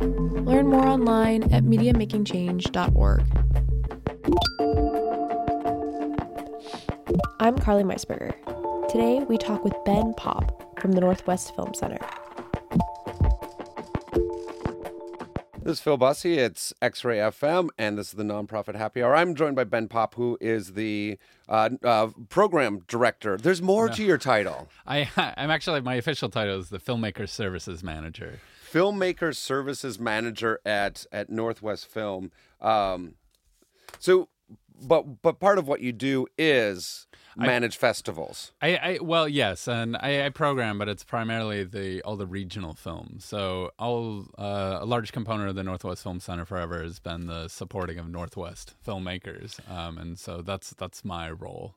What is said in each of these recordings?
Learn more online at MediaMakingChange.org. I'm Carly Meisberger. Today we talk with Ben Pop from the Northwest Film Center. This is Phil Busse. It's X Ray FM, and this is the Nonprofit Happy Hour. I'm joined by Ben Pop, who is the uh, uh, program director. There's more no. to your title. I, I'm actually, my official title is the Filmmaker Services Manager. Filmmaker Services Manager at, at Northwest Film. Um, so, but but part of what you do is manage I, festivals. I, I, well, yes, and I, I, program, but it's primarily the all the regional films. So all uh, a large component of the Northwest Film Center forever has been the supporting of Northwest filmmakers, um, and so that's that's my role.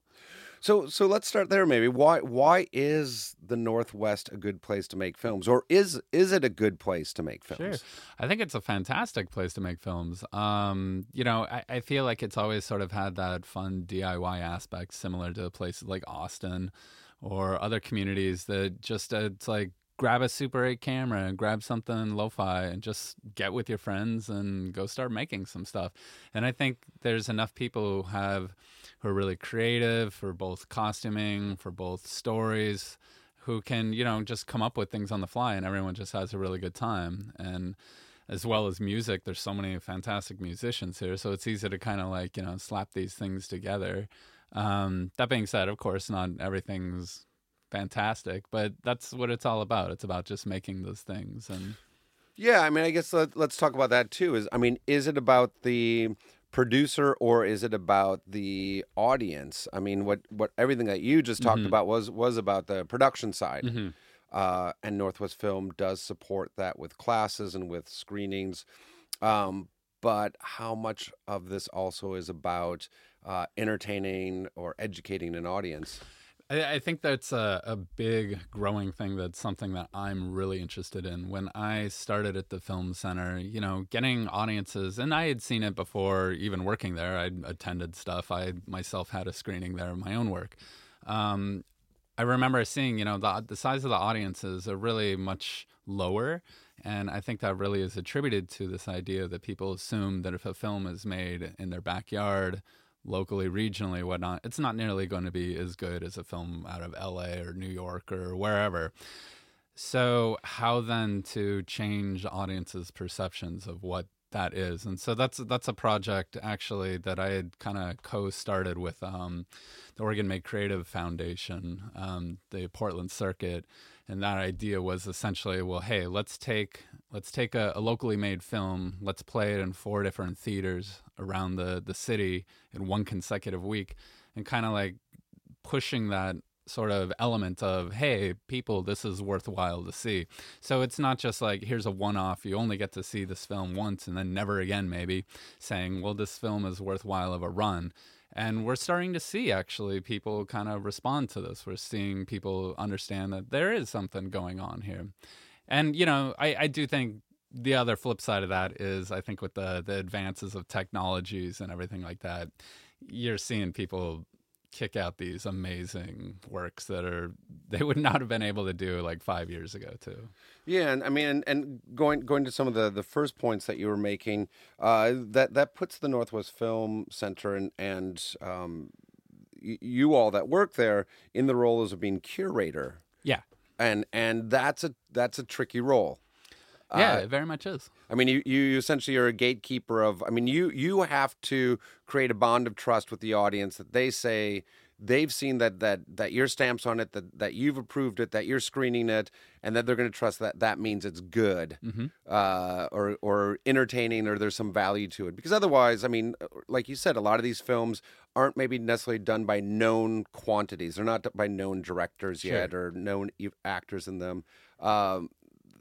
So so let's start there maybe. Why why is the Northwest a good place to make films or is is it a good place to make films? Sure. I think it's a fantastic place to make films. Um, you know, I, I feel like it's always sort of had that fun DIY aspect similar to places like Austin or other communities that just uh, it's like grab a Super 8 camera and grab something lo-fi and just get with your friends and go start making some stuff. And I think there's enough people who have who are really creative for both costuming, for both stories, who can, you know, just come up with things on the fly and everyone just has a really good time. And as well as music, there's so many fantastic musicians here. So it's easy to kind of like, you know, slap these things together. Um, that being said, of course, not everything's fantastic, but that's what it's all about. It's about just making those things and yeah, I mean, I guess let, us talk about that too. Is I mean, is it about the producer or is it about the audience? I mean, what what everything that you just talked mm-hmm. about was was about the production side. Mm-hmm. Uh, and Northwest Film does support that with classes and with screenings. Um, but how much of this also is about uh, entertaining or educating an audience? I, I think that's a, a, big growing thing. That's something that I'm really interested in. When I started at the Film Center, you know, getting audiences, and I had seen it before even working there. I attended stuff. I myself had a screening there of my own work. Um, I remember seeing, you know, the the size of the audiences are really much lower, and I think that really is attributed to this idea that people assume that if a film is made in their backyard locally, regionally, whatnot, it's not nearly going to be as good as a film out of LA or New York or wherever. So, how then to change audiences' perceptions of what that is? And so that's that's a project actually that I had kind of co-started with um, the Oregon Made Creative Foundation, um, the Portland Circuit, and that idea was essentially, well, hey, let's take let's take a, a, locally made film, let's play it in four different theaters around the the city in one consecutive week, and kind of like pushing that sort of element of hey people this is worthwhile to see so it's not just like here's a one-off you only get to see this film once and then never again maybe saying well this film is worthwhile of a run and we're starting to see actually people kind of respond to this. We're seeing people understand that there is something going on here. And, you know, I, I do think the other flip side of that is I think with the, the advances of technologies and everything like that, you're seeing people kick out these amazing works that are they would not have been able to do like five years ago too. Yeah, and I mean, and, and going going to some of the, the first points that you were making, uh, that that puts the Northwest Film Center and and um, y- you all that work there in the role of being curator. Yeah, and and that's a that's a tricky role. Yeah, uh, it very much is. I mean, you, you essentially are a gatekeeper of. I mean, you you have to create a bond of trust with the audience that they say they've seen that that that your stamps on it, that that you've approved it, that you're screening it, and that they're going to trust that that means it's good, mm-hmm. uh, or or entertaining, or there's some value to it. Because otherwise, I mean, like you said, a lot of these films aren't maybe necessarily done by known quantities. They're not by known directors sure. yet or known actors in them. Um,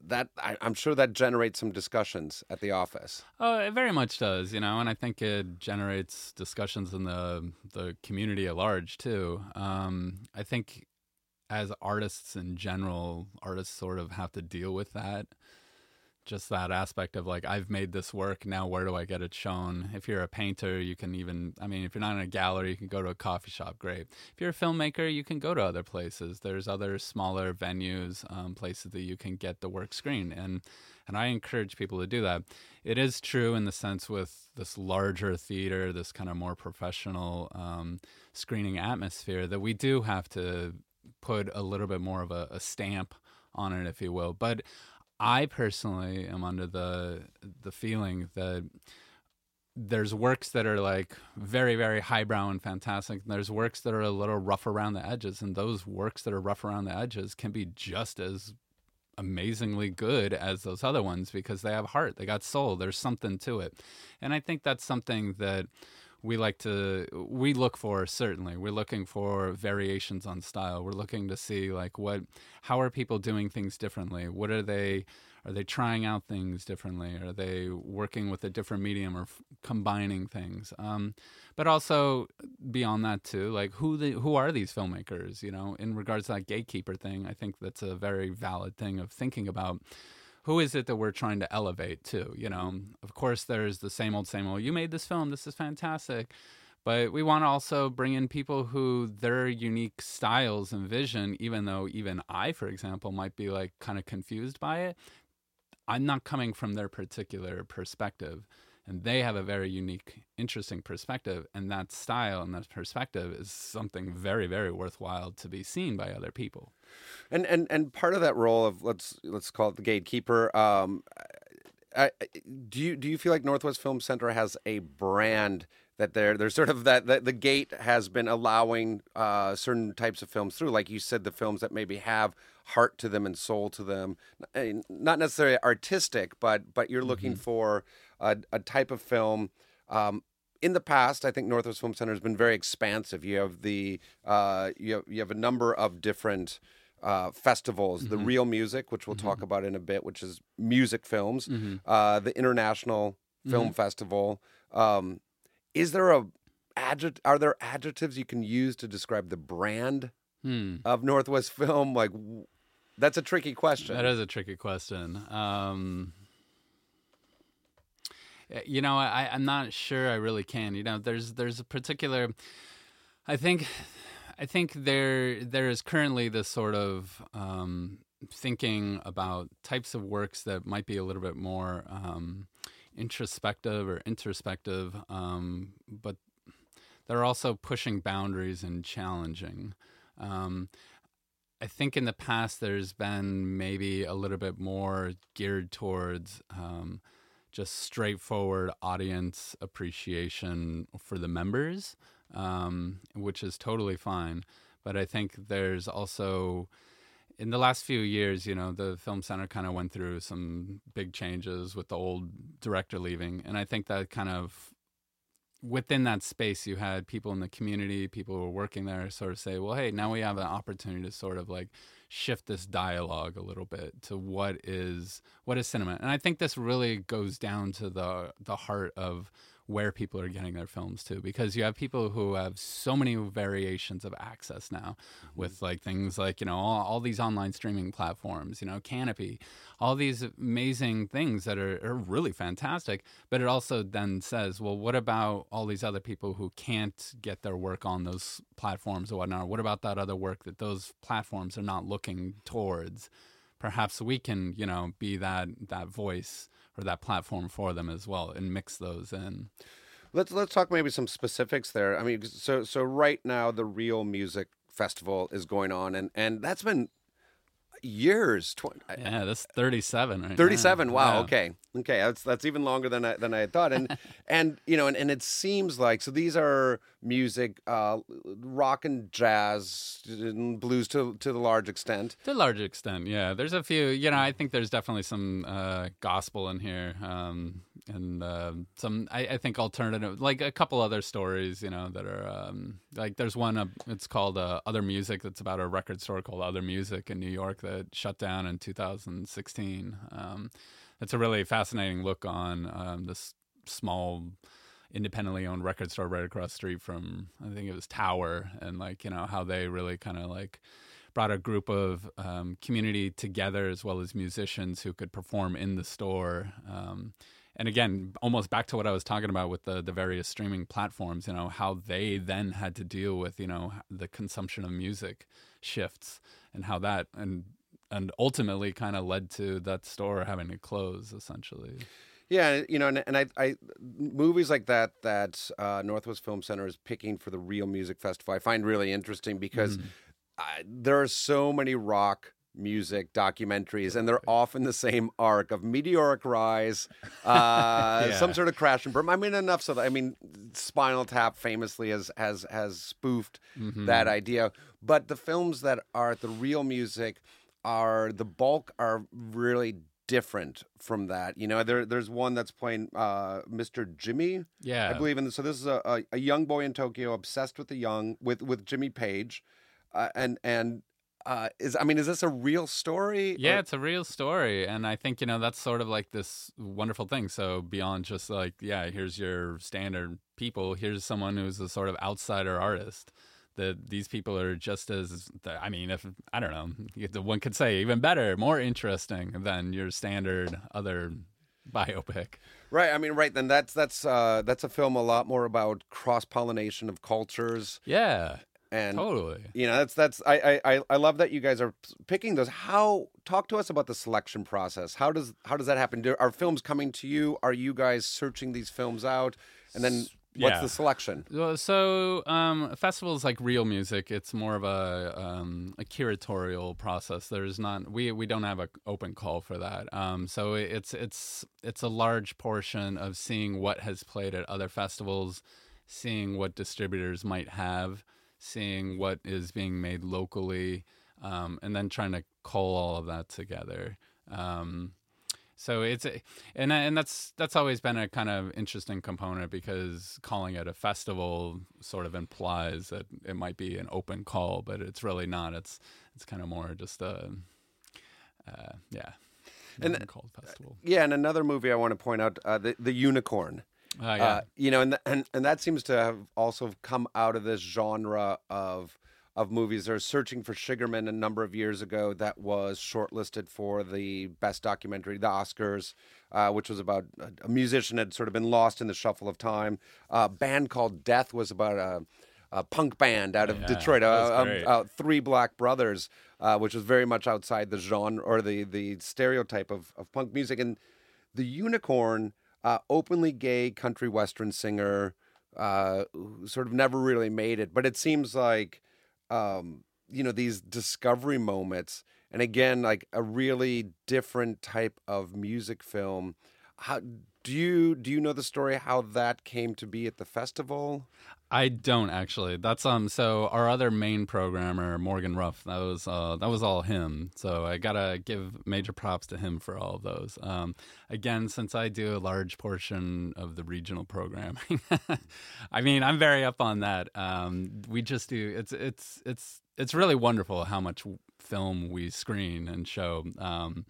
that I, am sure that generates some discussions at the office. Oh, it very much does, you know, and I think it generates discussions in the the community at large too. Um, I think as artists in general, artists sort of have to deal with that just that aspect of like I've made this work now where do I get it shown? If you're a painter you can even I mean if you're not in a gallery you can go to a coffee shop great. If you're a filmmaker you can go to other places. There's other smaller venues um, places that you can get the work screened and and I encourage people to do that. It is true in the sense with this larger theater this kind of more professional um, screening atmosphere that we do have to put a little bit more of a, a stamp on it if you will. But I personally am under the the feeling that there's works that are like very very highbrow and fantastic. And there's works that are a little rough around the edges and those works that are rough around the edges can be just as amazingly good as those other ones because they have heart they got soul there's something to it. And i think that's something that we like to we look for certainly we're looking for variations on style. We're looking to see like what how are people doing things differently? What are they are they trying out things differently? Are they working with a different medium or f- combining things? Um, but also beyond that too like who the who are these filmmakers you know? In regards to that gatekeeper thing i think that's a very valid thing of thinking about who is it that we're trying to elevate to? You know, of course, there's the same old, same old. You made this film. This is fantastic. But we want to also bring in people who their unique styles and vision, even though even I, for example, might be like kind of confused by it. I'm not coming from their particular perspective and they have a very unique interesting perspective and that style and that perspective is something very very worthwhile to be seen by other people. And and and part of that role of let's let's call it the gatekeeper um, I, do you do you feel like Northwest Film Center has a brand that they're they're sort of that, that the gate has been allowing uh, certain types of films through, like you said, the films that maybe have heart to them and soul to them, not necessarily artistic, but but you're looking mm-hmm. for a, a type of film. Um, in the past, I think Northwest Film Center has been very expansive. You have the uh, you have, you have a number of different uh, festivals. Mm-hmm. The Reel Music, which we'll mm-hmm. talk about in a bit, which is music films. Mm-hmm. Uh, the International Film mm-hmm. Festival. Um, is there a adject? Are there adjectives you can use to describe the brand hmm. of Northwest Film? Like, that's a tricky question. That is a tricky question. Um, you know, I, I'm not sure I really can. You know, there's there's a particular. I think, I think there there is currently this sort of um, thinking about types of works that might be a little bit more um, introspective or introspective, um, but they're also pushing boundaries and challenging. Um, I think in the past there's been maybe a little bit more geared towards um, just straightforward audience appreciation for the members, um, which is totally fine. But I think there's also, in the last few years, you know, the Film Center kind of went through some big changes with the old director leaving. And I think that kind of within that space you had people in the community people who were working there sort of say well hey now we have an opportunity to sort of like shift this dialogue a little bit to what is what is cinema. And i think this really goes down to the the heart of where people are getting their films to because you have people who have so many variations of access now mm-hmm. with like things like you know all, all, these online streaming platforms you know Kanopy all these amazing things that are, are really fantastic. But it also then says well what about all these other people who can't get their work on those platforms or whatnot? What about that other work that those platforms are not looking towards perhaps we can you know be that that voice or that platform for them as well and mix those in. Let's let's talk maybe some specifics there. I mean, so so right now the Reel Music Festival is going on, and and that's been years. 20, yeah, that's 37 right 37. Now. Wow. Yeah. Okay. Okay. That's that's even longer than I than I had thought. And and you know, and, and it seems like so these are music, uh, rock and jazz, and blues to to the large extent. To a large extent, yeah. There's a few. You know, I think there's definitely some uh, gospel in here. Um, and uh, some I, I, think alternative like a couple other stories you know that are um, like there's one it's called uh, other music that's about a record store called other music in new york that shut down in 2016 um, it's a really fascinating look on um, this small independently owned record store right across the street from i think it was tower and like you know how they really kind of like brought a group of um, community together as well as musicians who could perform in the store. Um, and again, almost back to what I was talking about with the the various streaming platforms, you know, how they then had to deal with you know the consumption of music shifts and how that and and ultimately kind of led to that store having to close essentially. Yeah, you know, and, and I, I, movies like that that uh, Northwest Film Center is picking for the Reel Music Festival, I find really interesting because mm there are so many rock music documentaries, and they're often the same arc of meteoric rise, uh, yeah. some sort of crash and burn. I mean, enough so that I mean, Spinal Tap famously has has has spoofed mm-hmm. that idea. But the films that are the reel music are the bulk are really different from that. You know, there there's one that's playing uh, Mr. Jimmy. Yeah, I believe in. This. So this is a, a, a young boy in Tokyo obsessed with the young with with Jimmy Page uh, and and uh, is I mean, is this a real story? Yeah, or? it's a real story, and I think you know that's sort of like this wonderful thing. So beyond just like, yeah, here's your standard people. Here's someone who's a sort of outsider artist. That these people are just as I mean, if I don't know, one could say even better, more interesting than your standard other biopic. Right. I mean, right. Then that's that's uh, that's a film a lot more about cross pollination of cultures. Yeah and totally you know that's that's I, I i love that you guys are picking those how talk to us about the selection process how does how does that happen Do, are films coming to you are you guys searching these films out and then what's the selection? So um festivals like reel music. It's more of a um a curatorial process. There's not we we don't have an open call for that. Um so it's it's it's a large portion of seeing what has played at other festivals seeing what distributors might have seeing what is being made locally, um, and then trying to cull all of that together. Um, so it's a, and and that's that's always been a kind of interesting component because calling it a festival sort of implies that it might be an open call, but it's really not. It's it's kind of more just a uh, yeah. And called festival. Yeah, and another movie I want to point out, uh, the the Unicorn. Uh, yeah. Uh, you know, and, and and that seems to have also come out of this genre of of movies. There's Searching for Sugar Man a number of years ago that was shortlisted for the best documentary, the Oscars, uh, which was about a, musician had sort of been lost in the shuffle of time. A band called Death was about a, a punk band out of yeah, Detroit, uh, three black brothers, uh, which was very much outside the genre or the the stereotype of, of punk music. And the Unicorn uh, openly gay country western singer uh, who sort of never really made it. But it seems like, um, you know, these discovery moments, and again, like a really different type of music film. How do you do you know the story how that came to be at the festival? I don't actually. That's um. So our other main programmer, Morgan Ruff, that was uh that was all him. So I gotta give major props to him for all of those. Um, again, since I do a large portion of the regional programming, I mean I'm very up on that. Um, we just do. It's it's it's it's really wonderful how much film we screen and show. Um,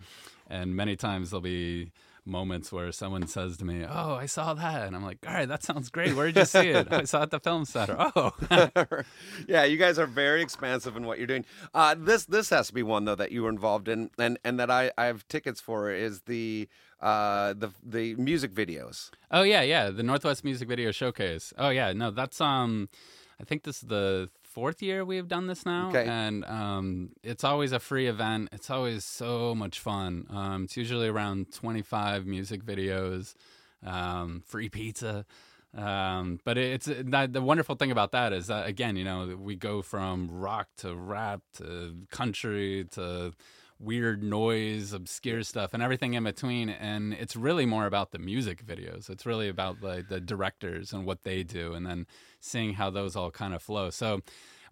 and many times there'll be moments where someone says to me, "Oh, I saw that," and I'm like, "All right, that sounds great. Where did you see it? I saw it at the film center." Oh, yeah, you guys are very expansive in what you're doing. Uh, this this has to be one though that you were involved in, and and that I I have tickets for is the uh the the music videos. Oh yeah, yeah, the Northwest Music Video Showcase. Oh yeah, no, that's um, I think this is the fourth year we've done this now, okay. and um, it's always a free event. It's always so much fun. Um, it's usually around twenty five music videos, um, free pizza. Um, but it's that, the wonderful thing about that is that again, you know, we go from rock to rap to country to weird noise, obscure stuff, and everything in between. And it's really more about the music videos. It's really about the, the directors and what they do, and then seeing how those all kind of flow. So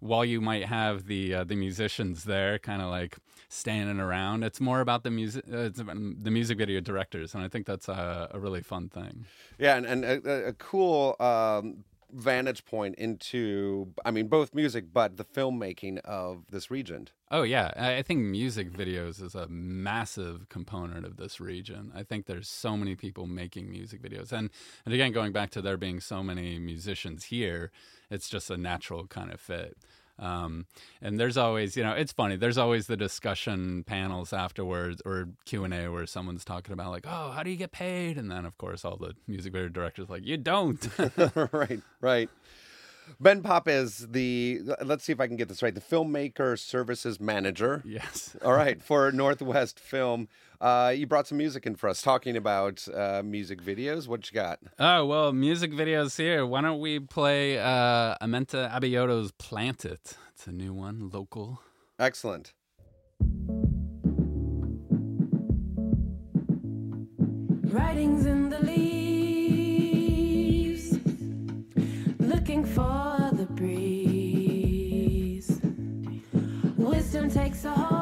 while you might have the uh, the musicians there, kind of like standing around, it's more about the music, uh, the music video directors, and I think that's a, a really fun thing. Yeah, and, and a, a cool um, vantage point into, I mean, both music, but the filmmaking of this region. Oh yeah, I think music videos is a massive component of this region. I think there's so many people making music videos, and and again, going back to there being so many musicians here, it's just a natural kind of fit. Um, and there's always, you know, it's funny. There's always the discussion panels afterwards or Q and A where someone's talking about like, oh, how do you get paid? And then of course all the music video directors like, you don't. right, right. Ben Pop is the let's see if I can get this right. The filmmaker services manager. Yes. All right for Northwest Film. Uh, you brought some music in for us, talking about uh, music videos. What you got? Oh well, music videos here. Why don't we play uh, Amenta Abioto's "Plant It"? It's a new one, local. Excellent. Writings in the leaves, looking for the breeze. Wisdom takes a hold,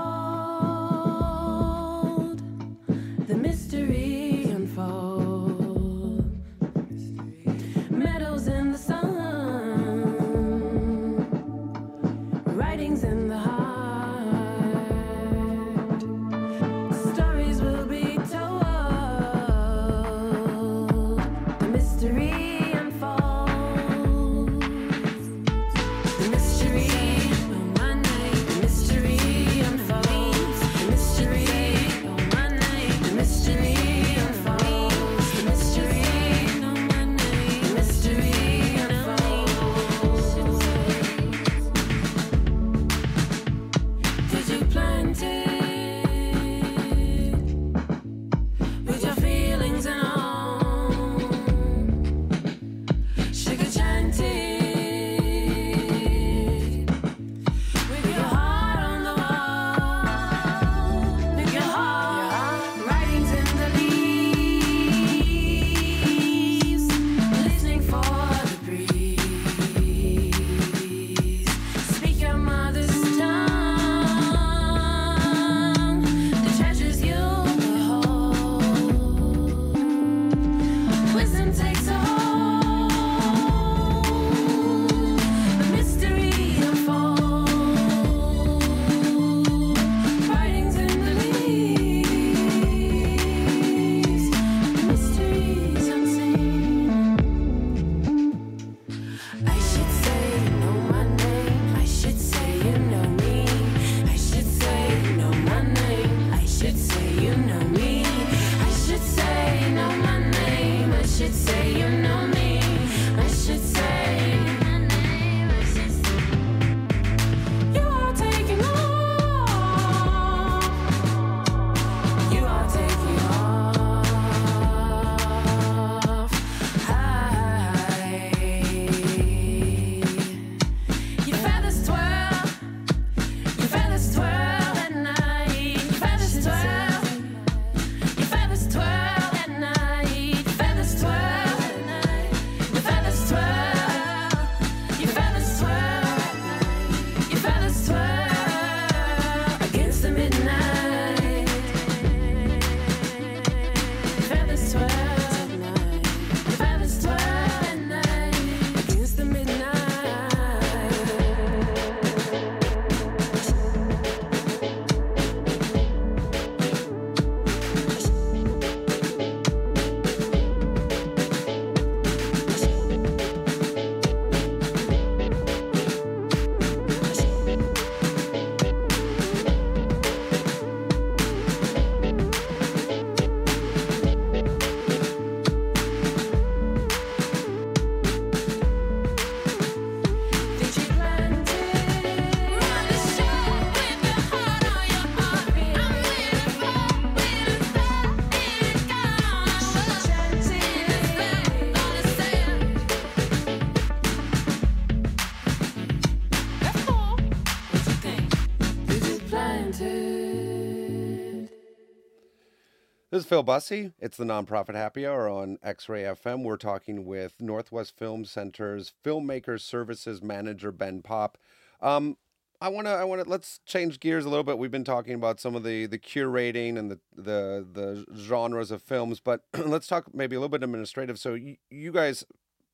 This is Phil Busse. It's the nonprofit happy hour on X Ray FM. We're talking with Northwest Film Center's filmmaker services manager Ben Pop. Um, I want to. I want to. Let's change gears a little bit. We've been talking about some of the the curating and the the the genres of films, but let's talk maybe a little bit administrative. So you, you guys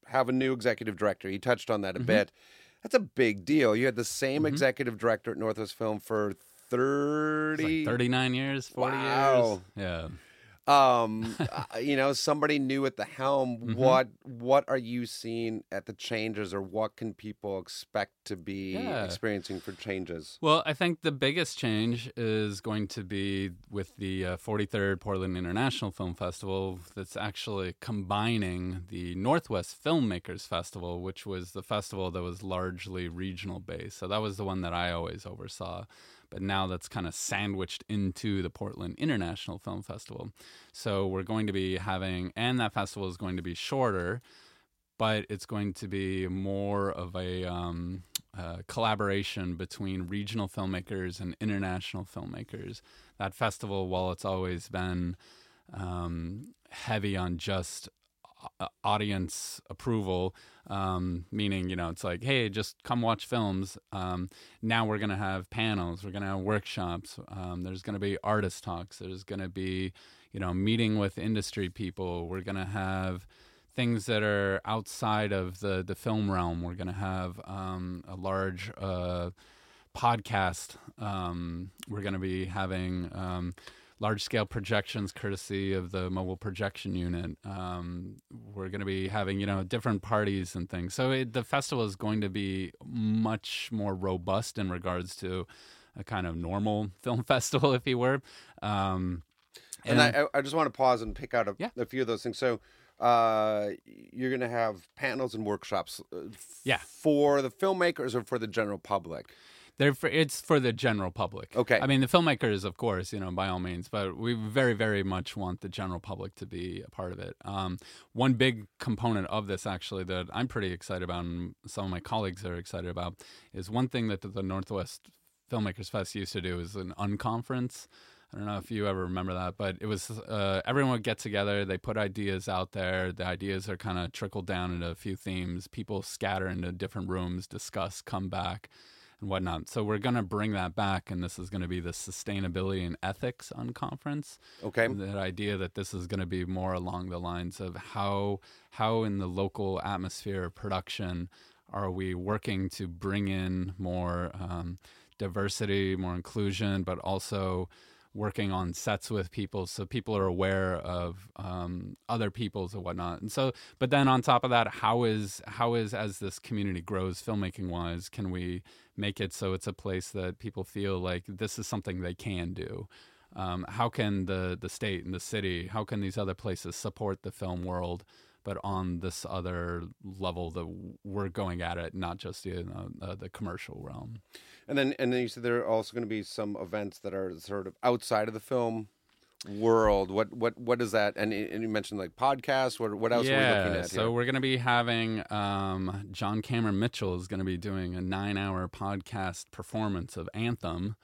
have a new executive director. You touched on that a bit. That's a big deal. You had the same executive director at Northwest Film for It's thirty. like 39 years, 40 Wow. years. Yeah. Um uh, you know somebody new at the helm Mm-hmm. what what are you seeing at the changes or what can people expect to be Yeah. experiencing for changes Well, I think the biggest change is going to be with the uh, 43rd Portland International Film Festival that's actually combining the Northwest Filmmakers Festival, which was the festival that was largely regional based. So that was the one that I always oversaw. But now that's kind of sandwiched into the Portland International Film Festival. So we're going to be having, and that festival is going to be shorter but it's going to be more of a um, uh, collaboration between regional filmmakers and international filmmakers. That festival, while it's always been um, heavy on just a- audience approval, um, meaning you know it's like, hey, just come watch films. Um, now we're gonna have panels, we're gonna have workshops. Um, there's gonna be artist talks. There's gonna be you know meeting with industry people. We're gonna have things that are outside of the the film realm. We're to have um, a large uh, podcast. Um, we're going to be having um, large scale projections, courtesy of the mobile projection unit. Um, we're going to be having you know different parties and things. So it, the festival is going to be much more robust in regards to a kind of normal film festival, if you were. Um, and, I, I just want to pause and pick out a, Yeah. a few of those things so uh you're gonna have panels and workshops uh, f- Yeah. for the filmmakers or for the general public They're for, it's for the general public. Okay. I mean, the filmmakers, of course, you know, by all means, but we very, very much want the general public to be a part of it. Um, one big component of this, actually, that I'm pretty excited about, and some of my colleagues are excited about, is one thing that the Northwest Filmmakers Fest used to do is an unconference. I don't know if you ever remember that, but it was uh, everyone would get together. They put ideas out there. The ideas are kind of trickled down into a few themes. People scatter into different rooms, discuss, come back, and whatnot. So we're going to bring that back, and this is going to be the sustainability and ethics unconference. okay That idea that this is going to be more along the lines of how how in the local atmosphere of production are we working to bring in more um, diversity, more inclusion, but also working on sets with people so people are aware of um, other peoples and whatnot and so but then on top of that how is how is as this community grows filmmaking wise can we make it so it's a place that people feel like this is something they can do. Um, how can the the state and the city how can these other places support the film world but on this other level that we're going at it not just know, uh, the commercial realm? And then and then you said there are also going to be some events that are sort of outside of the film world what what what is that and, and you mentioned like podcasts what what else are we looking at so we're going to be having um, John Cameron Mitchell is going to be doing a nine-hour podcast performance of Anthem.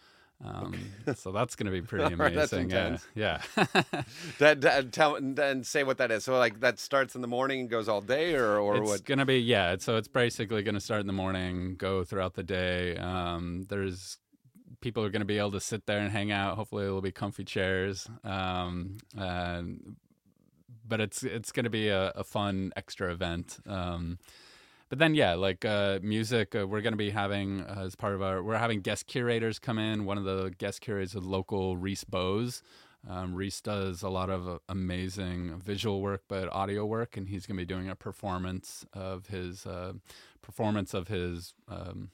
Um, so that's going to be pretty All right, amazing. yeah, yeah. that, that tell and say what that is so like that starts in the morning and goes all day or or it's what going to be yeah. So it's basically going to start in the morning, go throughout the day. Um, there's people are going to be able to sit there and hang out. Hopefully, there'll be comfy chairs. Um, but it's it's going to be a, a fun extra event. Um, but then yeah, like uh, music, uh, we're going to be having uh, as part of our we're having guest curators come in. One of the guest curators is local Reese Bose. Um, Reese does a lot of uh, amazing visual work, but audio work, and he's going to be doing a performance of his uh, performance of his um,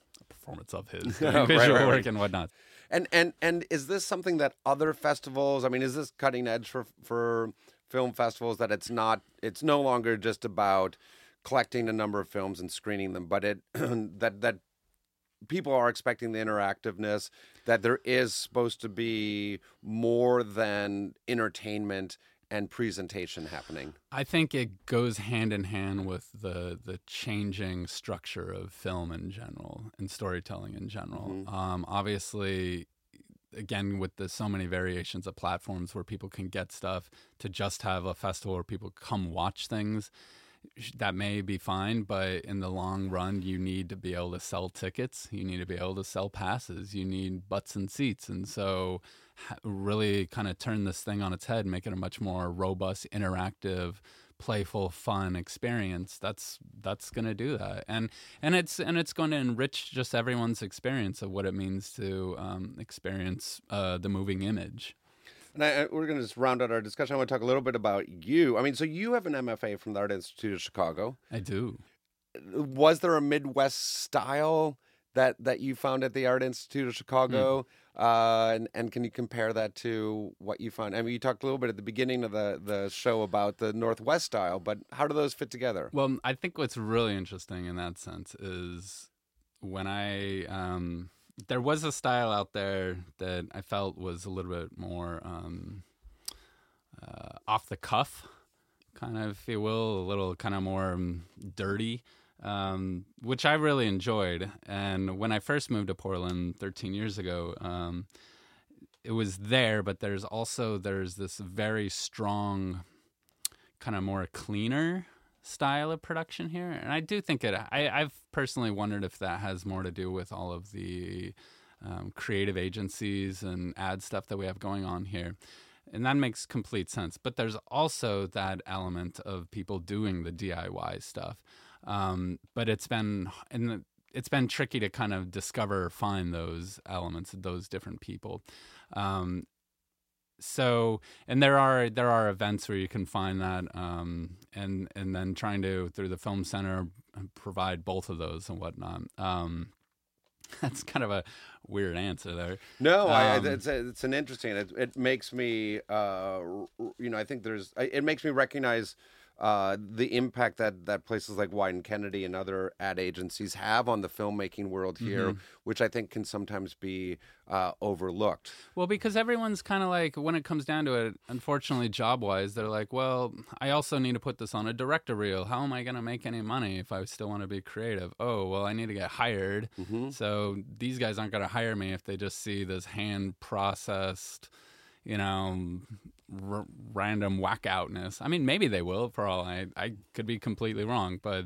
performance of his visual right, work right. and whatnot. And and and is this something that other festivals? I mean, is this cutting edge for for film festivals? That it's not. It's no longer just about collecting a number of films and screening them, but it that that people are expecting the interactiveness. That there is supposed to be more than entertainment and presentation happening. I think it goes hand in hand with the the changing structure of film in general and storytelling in general. Um, obviously, again, with the so many variations of platforms where people can get stuff to just have a festival where people come watch things. that may be fine, but in the long run, you need to be able to sell tickets. You need to be able to sell passes. You need butts and seats. And so, really kind of turn this thing on its head, make it a much more robust, interactive, playful, fun experience. That's that's going to do that, and and it's and it's going to enrich just everyone's experience of what it means to um, experience uh, the moving image. And I, we're going to just round out our discussion. I want to talk a little bit about you. I mean, so you have an MFA from the Art Institute of Chicago. I do. Was there a Midwest style that that you found at the Art Institute of Chicago? Uh, and and can you compare that to what you found? I mean, you talked a little bit at the beginning of the the show about the Northwest style, but how do those fit together? Well, I think what's really interesting in that sense is when I um, there was a style out there that I felt was a little bit more um, uh, off the cuff, kind of, if you will, a little kind of more um, dirty, um, which I really enjoyed. And when I first moved to Portland 13 years ago, um, it was there, but there's also there's this very strong, kind of more cleaner style of production here, and I do think it. I, I've personally wondered if that has more to do with all of the um, creative agencies and ad stuff that we have going on here. And that makes complete sense. But there's also that element of people doing the DIY stuff. Um, but it's been and it's been tricky to kind of discover, find those elements, of those different people. Um, so and there are there are events where you can find that um, and and then trying to through the film center provide both of those and whatnot um, that's kind of a weird answer there No, I, Um, it's it's an interesting. It, it makes me, uh, you know, I think there's. It makes me recognize uh, the impact that that places like Wieden Kennedy and other ad agencies have on the filmmaking world here, Mm-hmm. which I think can sometimes be uh, overlooked. Well, because everyone's kind of like, when it comes down to it, unfortunately, job wise, they're like, well, I also need to put this on a director reel. How am I going to make any money if I still want to be creative? Oh, well, I need to get hired. So these guys aren't going to hire me if they just see this hand processed, you know, r- random whack outness. I mean, maybe they will for all I, I could be completely wrong, but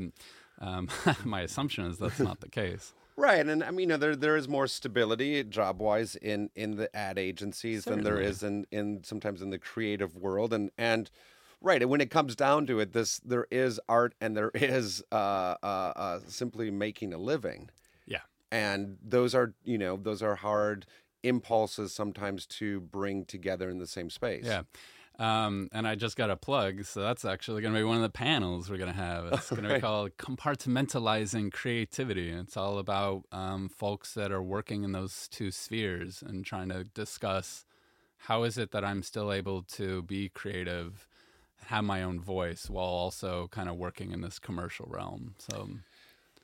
um, my assumption is that's not the case. Right, and I mean, you know, there there is more stability job wise in in the ad agencies than there is in in sometimes in the creative world, and and right, and when it comes down to it, this there is art and there is uh, uh, uh, simply making a living, Yeah. and those are you know those are hard impulses sometimes to bring together in the same space. Yeah. Um, and I just got a plug, so that's actually going to be one of the panels we're going to have. It's going to be called Compartmentalizing Creativity. It's all about um, folks that are working in those two spheres and trying to discuss how is it that I'm still able to be creative, have my own voice, while also kind of working in this commercial realm. So,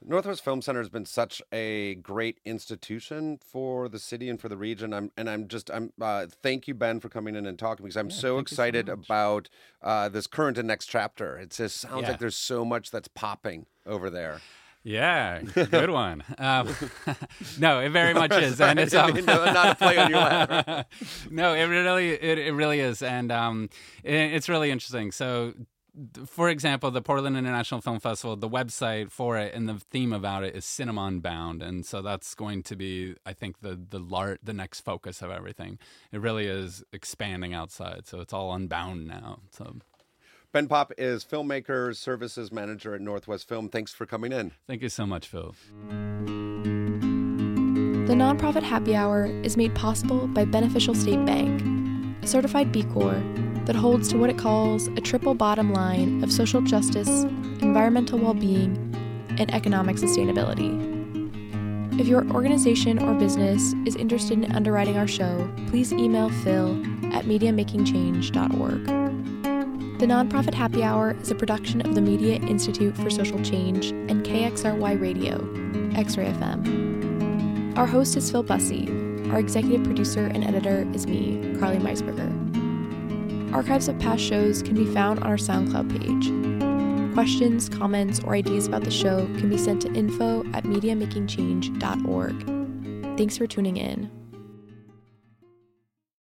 Northwest Film Center has been such a great institution for the city and for the region. I'm and I'm just I'm uh, thank you Ben for coming in and talking because I'm so so excited much. about uh, this current and next chapter. It just sounds Yeah. like there's so much that's popping over there. yeah, good one. Um, no, it very much is, and it's um, to- not to play on your lap. no, it really it, it really is, and um, it, it's really interesting. So, for example, the Portland International Film Festival, the website for it and the theme about it is Cinema Unbound, and so that's going to be, I think, the the lar- the next focus of everything. It really is expanding outside, so it's all unbound now. So, Ben Pop is filmmaker services manager at Northwest Film. Thanks for coming in. thank you so much, Phil. The nonprofit happy hour is made possible by Beneficial State Bank, a certified B Corp that holds to what it calls a triple bottom line of social justice, environmental well being, and economic sustainability. If your organization or business is interested in underwriting our show, please email phil at mediamakingchange.org. The Nonprofit Happy Hour is a production of the Media Institute for Social Change and KXRY Radio, X Ray FM. Our host is Phil Busse. Our executive producer and editor is me, Carly Meisberger. Archives of past shows can be found on our SoundCloud page. Questions, comments, or ideas about the show can be sent to info at mediamakingchange.org. Thanks for tuning in.